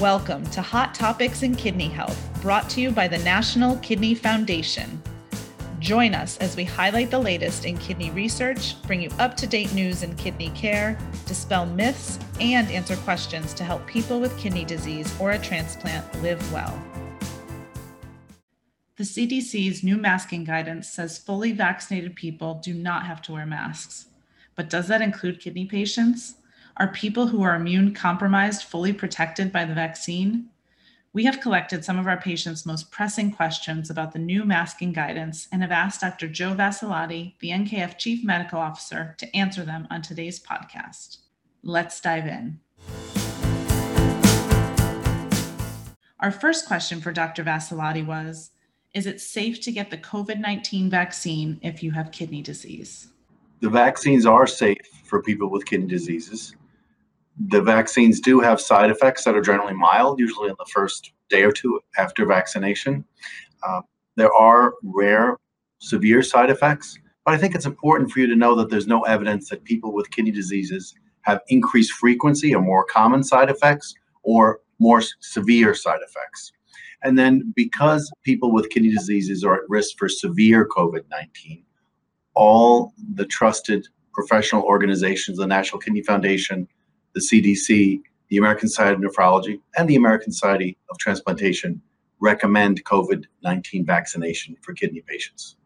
Welcome to Hot Topics in Kidney Health, brought to you by the National Kidney Foundation. Join us as we highlight the latest in kidney research, bring you up to date news in kidney care, dispel myths, and answer questions to help people with kidney disease or a transplant live well. The CDC's new masking guidance says fully vaccinated people do not have to wear masks. But does that include kidney patients? Are people who are immune compromised fully protected by the vaccine? We have collected some of our patients' most pressing questions about the new masking guidance and have asked Dr. Joe Vassalotti, the NKF Chief Medical Officer, to answer them on today's podcast. Let's dive in. Our first question for Dr. Vassalotti was Is it safe to get the COVID 19 vaccine if you have kidney disease? The vaccines are safe for people with kidney diseases the vaccines do have side effects that are generally mild, usually in the first day or two after vaccination. Uh, there are rare severe side effects, but I think it's important for you to know that there's no evidence that people with kidney diseases have increased frequency or more common side effects or more severe side effects. And then because people with kidney diseases are at risk for severe COVID 19, all the trusted professional organizations, the National Kidney Foundation, the CDC, the American Society of Nephrology, and the American Society of Transplantation recommend COVID 19 vaccination for kidney patients.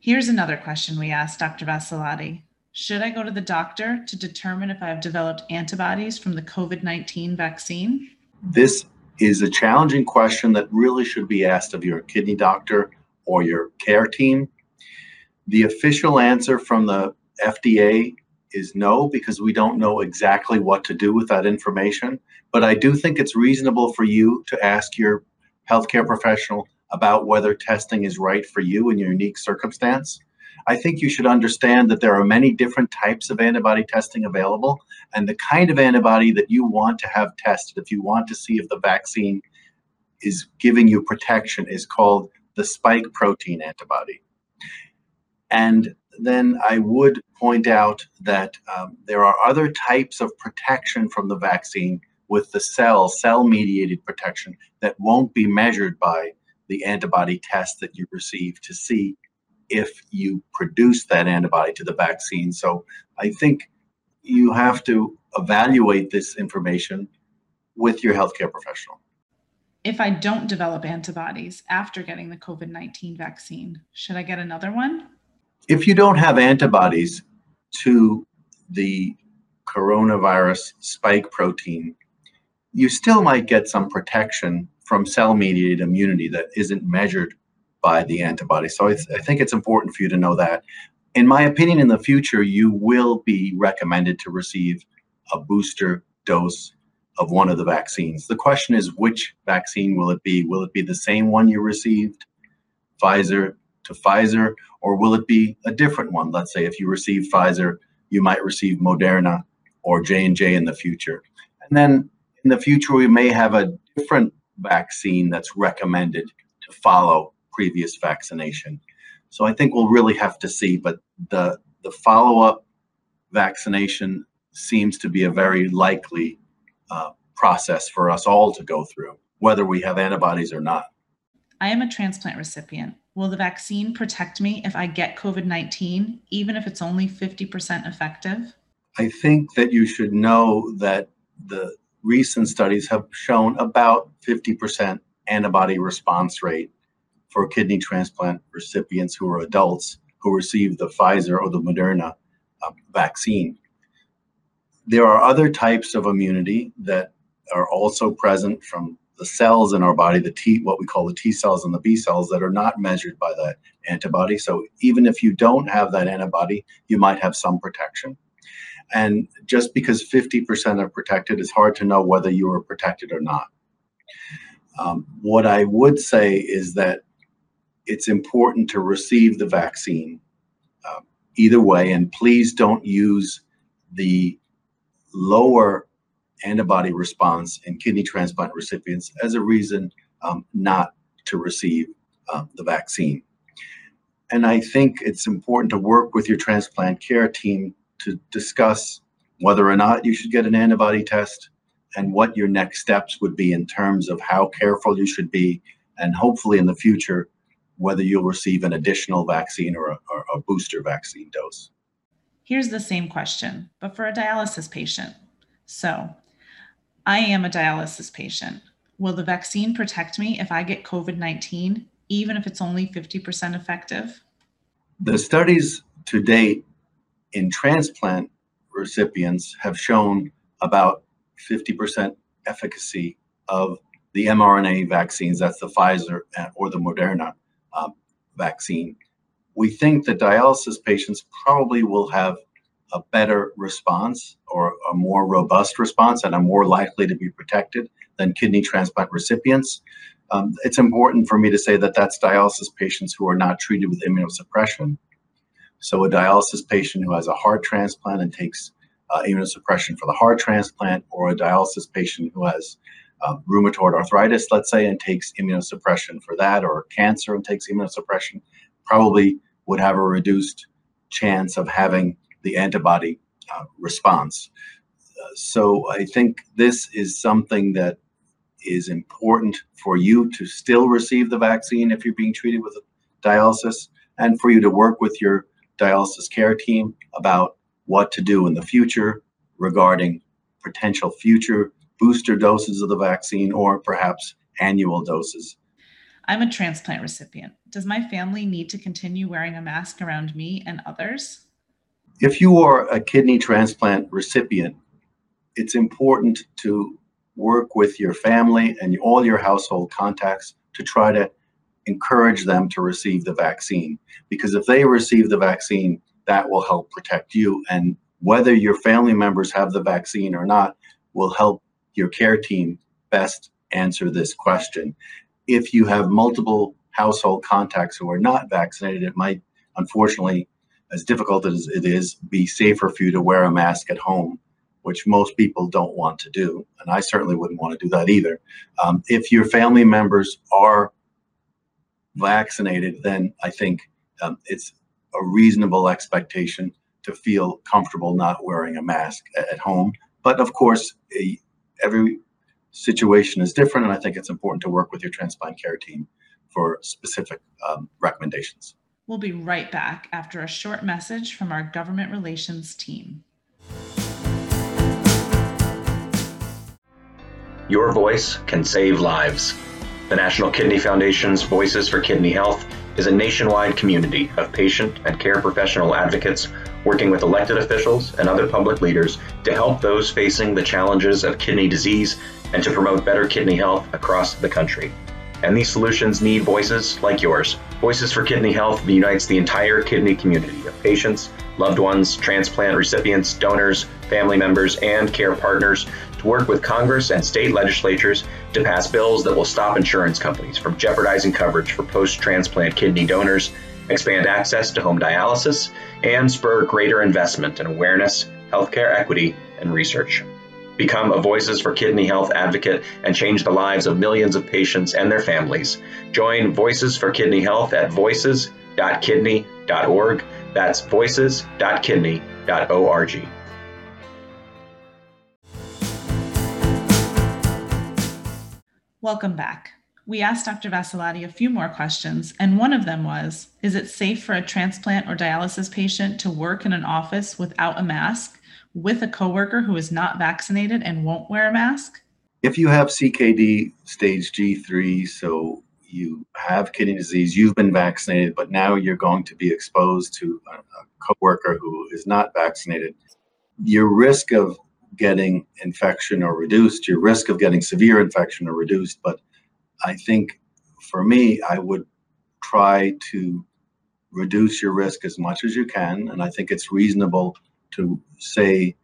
Here's another question we asked Dr. Vassalotti Should I go to the doctor to determine if I have developed antibodies from the COVID 19 vaccine? This is a challenging question that really should be asked of your kidney doctor or your care team. The official answer from the FDA is no, because we don't know exactly what to do with that information. But I do think it's reasonable for you to ask your healthcare professional about whether testing is right for you in your unique circumstance. I think you should understand that there are many different types of antibody testing available, and the kind of antibody that you want to have tested, if you want to see if the vaccine is giving you protection, is called the spike protein antibody. And then I would point out that um, there are other types of protection from the vaccine with the cell, cell mediated protection that won't be measured by the antibody test that you receive to see if you produce that antibody to the vaccine. So I think you have to evaluate this information with your healthcare professional. If I don't develop antibodies after getting the COVID 19 vaccine, should I get another one? If you don't have antibodies to the coronavirus spike protein, you still might get some protection from cell mediated immunity that isn't measured by the antibody. So I, th- I, think it's important for you to know that. In my opinion, in the future, you will be recommended to receive a booster dose of one of the vaccines. The question is, which vaccine will it be? Will it be the same one you received, Pfizer to Pfizer, or will it be a different one? Let's say if you receive Pfizer, you might receive Moderna or J and J in the future, and then in the future we may have a different vaccine that's recommended to follow previous vaccination. So I think we'll really have to see, but the the follow up vaccination seems to be a very likely uh, process for us all to go through, whether we have antibodies or not. I am a transplant recipient. Will the vaccine protect me if I get COVID 19, even if it's only 50% effective? I think that you should know that the recent studies have shown about 50% antibody response rate for kidney transplant recipients who are adults who receive the Pfizer or the Moderna uh, vaccine. There are other types of immunity that are also present from the cells in our body, the T, what we call the T cells and the B cells that are not measured by that antibody. So even if you don't have that antibody, you might have some protection. And just because 50% are protected, it's hard to know whether you are protected or not. Um, what I would say is that it's important to receive the vaccine uh, either way, and please don't use the lower antibody response in kidney transplant recipients as a reason um, not to receive uh, the vaccine. And I think it's important to work with your transplant care team to discuss whether or not you should get an antibody test and what your next steps would be in terms of how careful you should be, and hopefully in the future, whether you'll receive an additional vaccine or a, or a booster vaccine dose. Here's the same question, but for a dialysis patient. So, I am a dialysis patient. Will the vaccine protect me if I get COVID 19, even if it's only 50% effective? The studies to date in transplant recipients have shown about 50% efficacy of the mRNA vaccines, that's the Pfizer or the Moderna um, vaccine. We think that dialysis patients probably will have a better response or a more robust response and are more likely to be protected than kidney transplant recipients. Um, it's important for me to say that that's dialysis patients who are not treated with immunosuppression. So a dialysis patient who has a heart transplant and takes uh, immunosuppression for the heart transplant, or a dialysis patient who has uh, rheumatoid arthritis, let's say, and takes immunosuppression for that, or cancer and takes immunosuppression, probably would have a reduced chance of having the antibody uh, response. Uh, so I think this is something that is important for you to still receive the vaccine if you're being treated with dialysis, and for you to work with your dialysis care team about what to do in the future regarding potential future booster doses of the vaccine or perhaps annual doses. I'm a transplant recipient. Does my family need to continue wearing a mask around me and others? If you are a kidney transplant recipient, it's important to work with your family and all your household contacts to try to encourage them to receive the vaccine. Because if they receive the vaccine, that will help protect you. And whether your family members have the vaccine or not will help your care team best answer this question. If you have multiple household contacts who are not vaccinated, it might, unfortunately, as difficult as it is, be safer for you to wear a mask at home, which most people don't want to do. And I certainly wouldn't want to do that either. Um, if your family members are vaccinated, then I think um, it's a reasonable expectation to feel comfortable not wearing a mask at home. But of course, a, every situation is different, and I think it's important to work with your transplant care team for specific um, recommendations. We'll be right back after a short message from our government relations team. Your voice can save lives. The National Kidney Foundation's Voices for Kidney Health is a nationwide community of patient and care professional advocates working with elected officials and other public leaders to help those facing the challenges of kidney disease and to promote better kidney health across the country. And these solutions need voices like yours. Voices for Kidney Health unites the entire kidney community of patients, loved ones, transplant recipients, donors, family members, and care partners to work with Congress and state legislatures to pass bills that will stop insurance companies from jeopardizing coverage for post transplant kidney donors, expand access to home dialysis, and spur greater investment in awareness, healthcare equity, and research. Become a Voices for Kidney Health advocate and change the lives of millions of patients and their families. Join Voices for Kidney Health at voices.kidney.org. That's voices.kidney.org. Welcome back. We asked Dr. Vassalotti a few more questions, and one of them was Is it safe for a transplant or dialysis patient to work in an office without a mask with a coworker who is not vaccinated and won't wear a mask? If you have CKD stage G3, so you have kidney disease, you've been vaccinated, but now you're going to be exposed to a, coworker who is not vaccinated, your risk of getting infection or reduced, your risk of getting severe infection or reduced. But I think for me, I would try to reduce your risk as much as you can. And I think it's reasonable to say,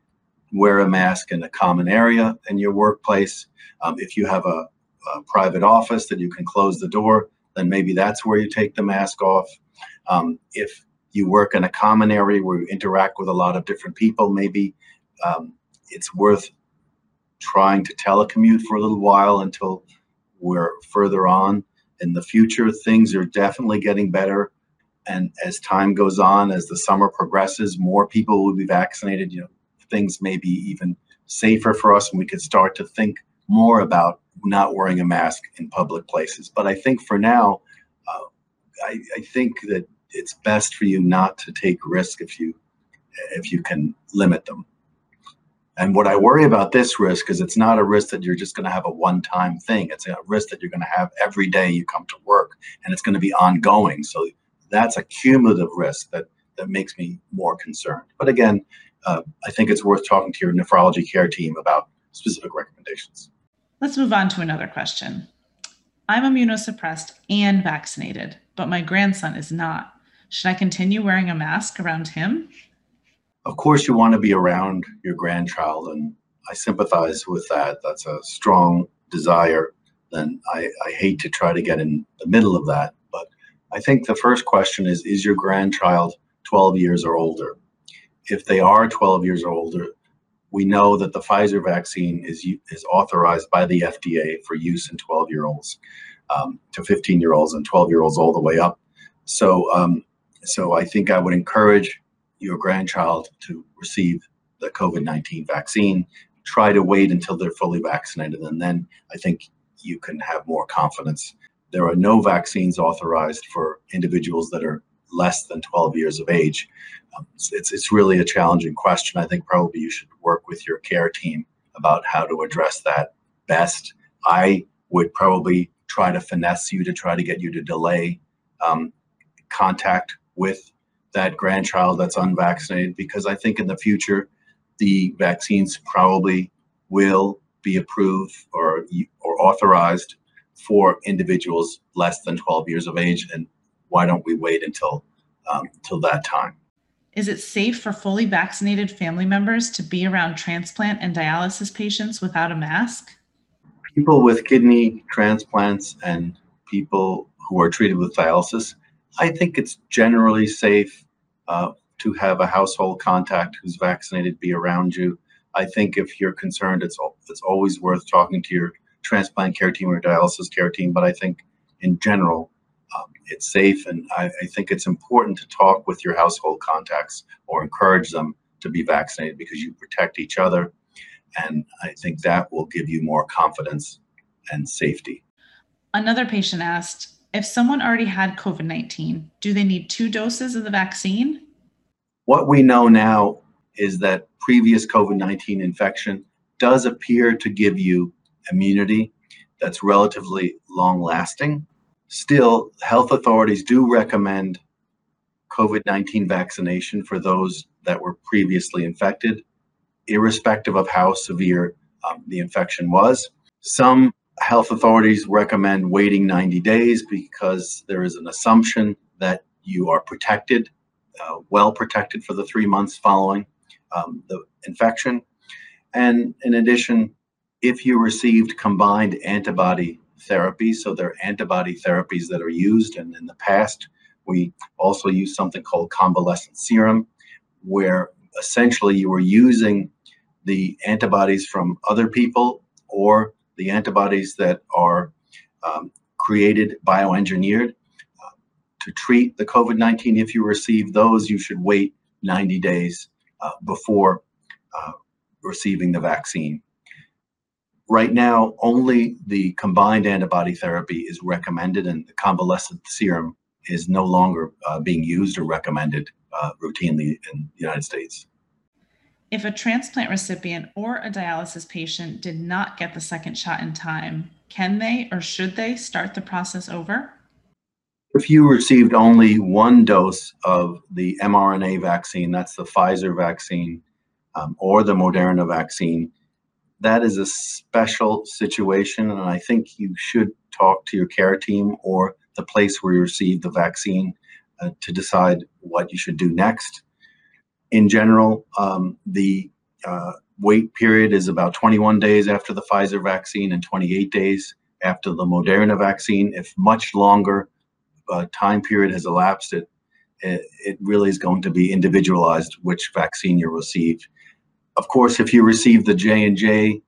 wear a mask in a common area in your workplace. Um, if you have a, a, private office that you can close the door, then maybe that's where you take the mask off. Um, if you work in a common area where you interact with a lot of different people, maybe um, it's worth trying to telecommute for a little while until we're further on in the future. Things are definitely getting better. And as time goes on, as the summer progresses, more people will be vaccinated. You know, things may be even safer for us and we could start to think more about not wearing a mask in public places. But I think for now, uh, I, I think that it's best for you not to take risk if you if you can limit them. And what I worry about this risk is it's not a risk that you're just going to have a one-time thing. It's a risk that you're going to have every day you come to work, and it's going to be ongoing. So that's a cumulative risk that that makes me more concerned. But again, uh, I think it's worth talking to your nephrology care team about specific recommendations. Let's move on to another question. I'm immunosuppressed and vaccinated, but my grandson is not. Should I continue wearing a mask around him? Of course, you want to be around your grandchild, and I sympathize with that. That's a strong desire. Then I, I hate to try to get in the middle of that. I think the first question is Is your grandchild 12 years or older? If they are 12 years or older, we know that the Pfizer vaccine is is authorized by the FDA for use in 12 year olds um, to 15 year olds and 12 year olds all the way up. So, um, so I think I would encourage your grandchild to receive the COVID 19 vaccine. Try to wait until they're fully vaccinated, and then I think you can have more confidence. There are no vaccines authorized for individuals that are less than 12 years of age it's, it's really a challenging question. I think probably you should work with your care team about how to address that best. I would probably try to finesse you to try to get you to delay um, contact with that grandchild that's unvaccinated because I think in the future the vaccines probably will be approved or or authorized for individuals less than 12 years of age and why don't we wait until um, till that time is it safe for fully vaccinated family members to be around transplant and dialysis patients without a mask? People with kidney transplants and people who are treated with dialysis, I think it's generally safe uh, to have a household contact who's vaccinated be around you. I think if you're concerned, it's it's always worth talking to your transplant care team or dialysis care team. But I think in general, um, it's safe, and I, I, think it's important to talk with your household contacts or encourage them to be vaccinated because you protect each other, and I think that will give you more confidence and safety. Another patient asked if someone already had COVID 19, do they need two doses of the vaccine? What we know now is that previous COVID 19 infection does appear to give you immunity that's relatively long lasting. Still, health authorities do recommend COVID 19 vaccination for those that were previously infected, irrespective of how severe um, the infection was. Some health authorities recommend waiting 90 days because there is an assumption that you are protected, uh, well protected for the three months following um, the infection. And in addition, if you received combined antibody therapy, So there are antibody therapies that are used. And in the past, we also used something called convalescent serum, where essentially you were using the antibodies from other people or the antibodies that are um, created, bioengineered uh, to treat the COVID 19. If you receive those, you should wait 90 days uh, before uh, receiving the vaccine. Right now, only the combined antibody therapy is recommended, and the convalescent serum is no longer uh, being used or recommended uh, routinely in the United States. If a transplant recipient or a dialysis patient did not get the second shot in time, can they or should they start the process over? If you received only one dose of the mRNA vaccine, that's the Pfizer vaccine um, or the Moderna vaccine, that is a special situation, and I think you should talk to your care team or the place where you received the vaccine uh, to decide what you should do next. In general, um, the uh, wait period is about 21 days after the Pfizer vaccine and 28 days after the Moderna vaccine. If much longer uh, time period has elapsed, it, it, it really is going to be individualized which vaccine you received. Of course, if you receive the J and J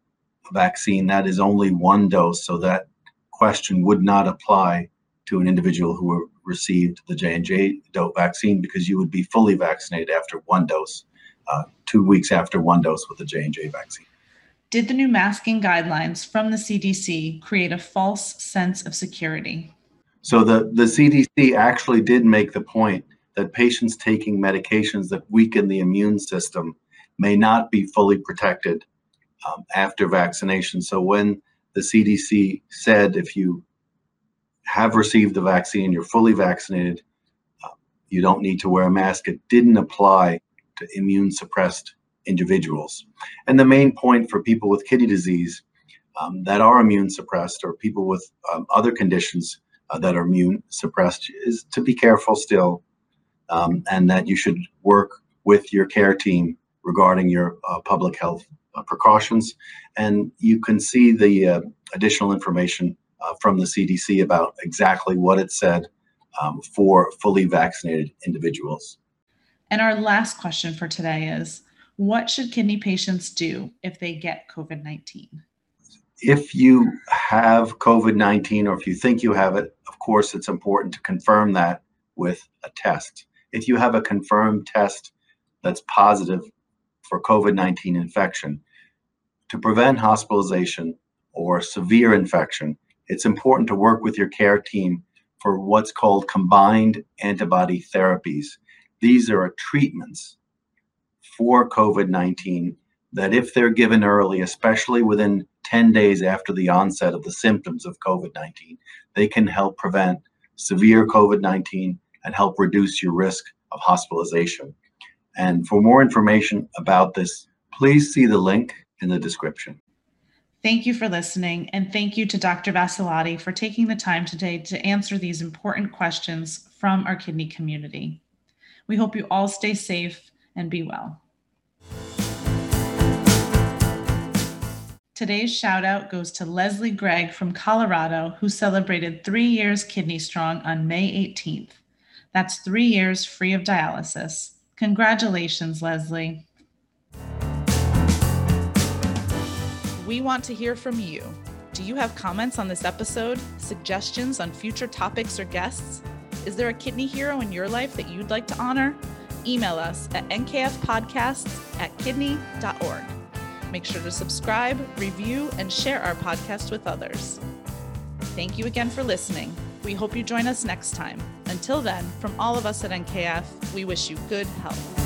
vaccine, that is only one dose, so that question would not apply to an individual who received the J and J vaccine because you would be fully vaccinated after one dose, uh, two weeks after one dose with the J and J vaccine. Did the new masking guidelines from the CDC create a false sense of security? So the, the CDC actually did make the point that patients taking medications that weaken the immune system may not be fully protected um, after vaccination. So when the CDC said if you have received the vaccine, you're fully vaccinated, uh, you don't need to wear a mask, it didn't apply to immune suppressed individuals. And the main point for people with kidney disease um, that are immune suppressed or people with um, other conditions uh, that are immune suppressed is to be careful still um, and that you should work with your care team regarding your uh, public health uh, precautions. And you can see the uh, additional information uh, from the CDC about exactly what it said um, for fully vaccinated individuals. And our last question for today is what should kidney patients do if they get COVID 19? If you have COVID 19 or if you think you have it, of course, it's important to confirm that with a test. If you have a confirmed test that's positive for COVID 19 infection, to prevent hospitalization or severe infection, it's important to work with your care team for what's called combined antibody therapies. These are treatments for COVID 19 that, if they're given early, especially within 10 days after the onset of the symptoms of COVID 19, they can help prevent severe COVID 19 and help reduce your risk of hospitalization. And for more information about this, please see the link in the description. Thank you for listening, and thank you to Dr. Vassalotti for taking the time today to answer these important questions from our kidney community. We hope you all stay safe and be well. Today's shout out goes to Leslie Gregg from Colorado, who celebrated three years Kidney Strong on May 18th. That's three years free of dialysis. Congratulations, Leslie. We want to hear from you. Do you have comments on this episode, suggestions on future topics or guests? Is there a kidney hero in your life that you'd like to honor? Email us at nkfpodcasts at kidney.org. Make sure to subscribe, review, and share our podcast with others. Thank you again for listening. We hope you join us next time. Until then, from all of us at NKF, we wish you good health.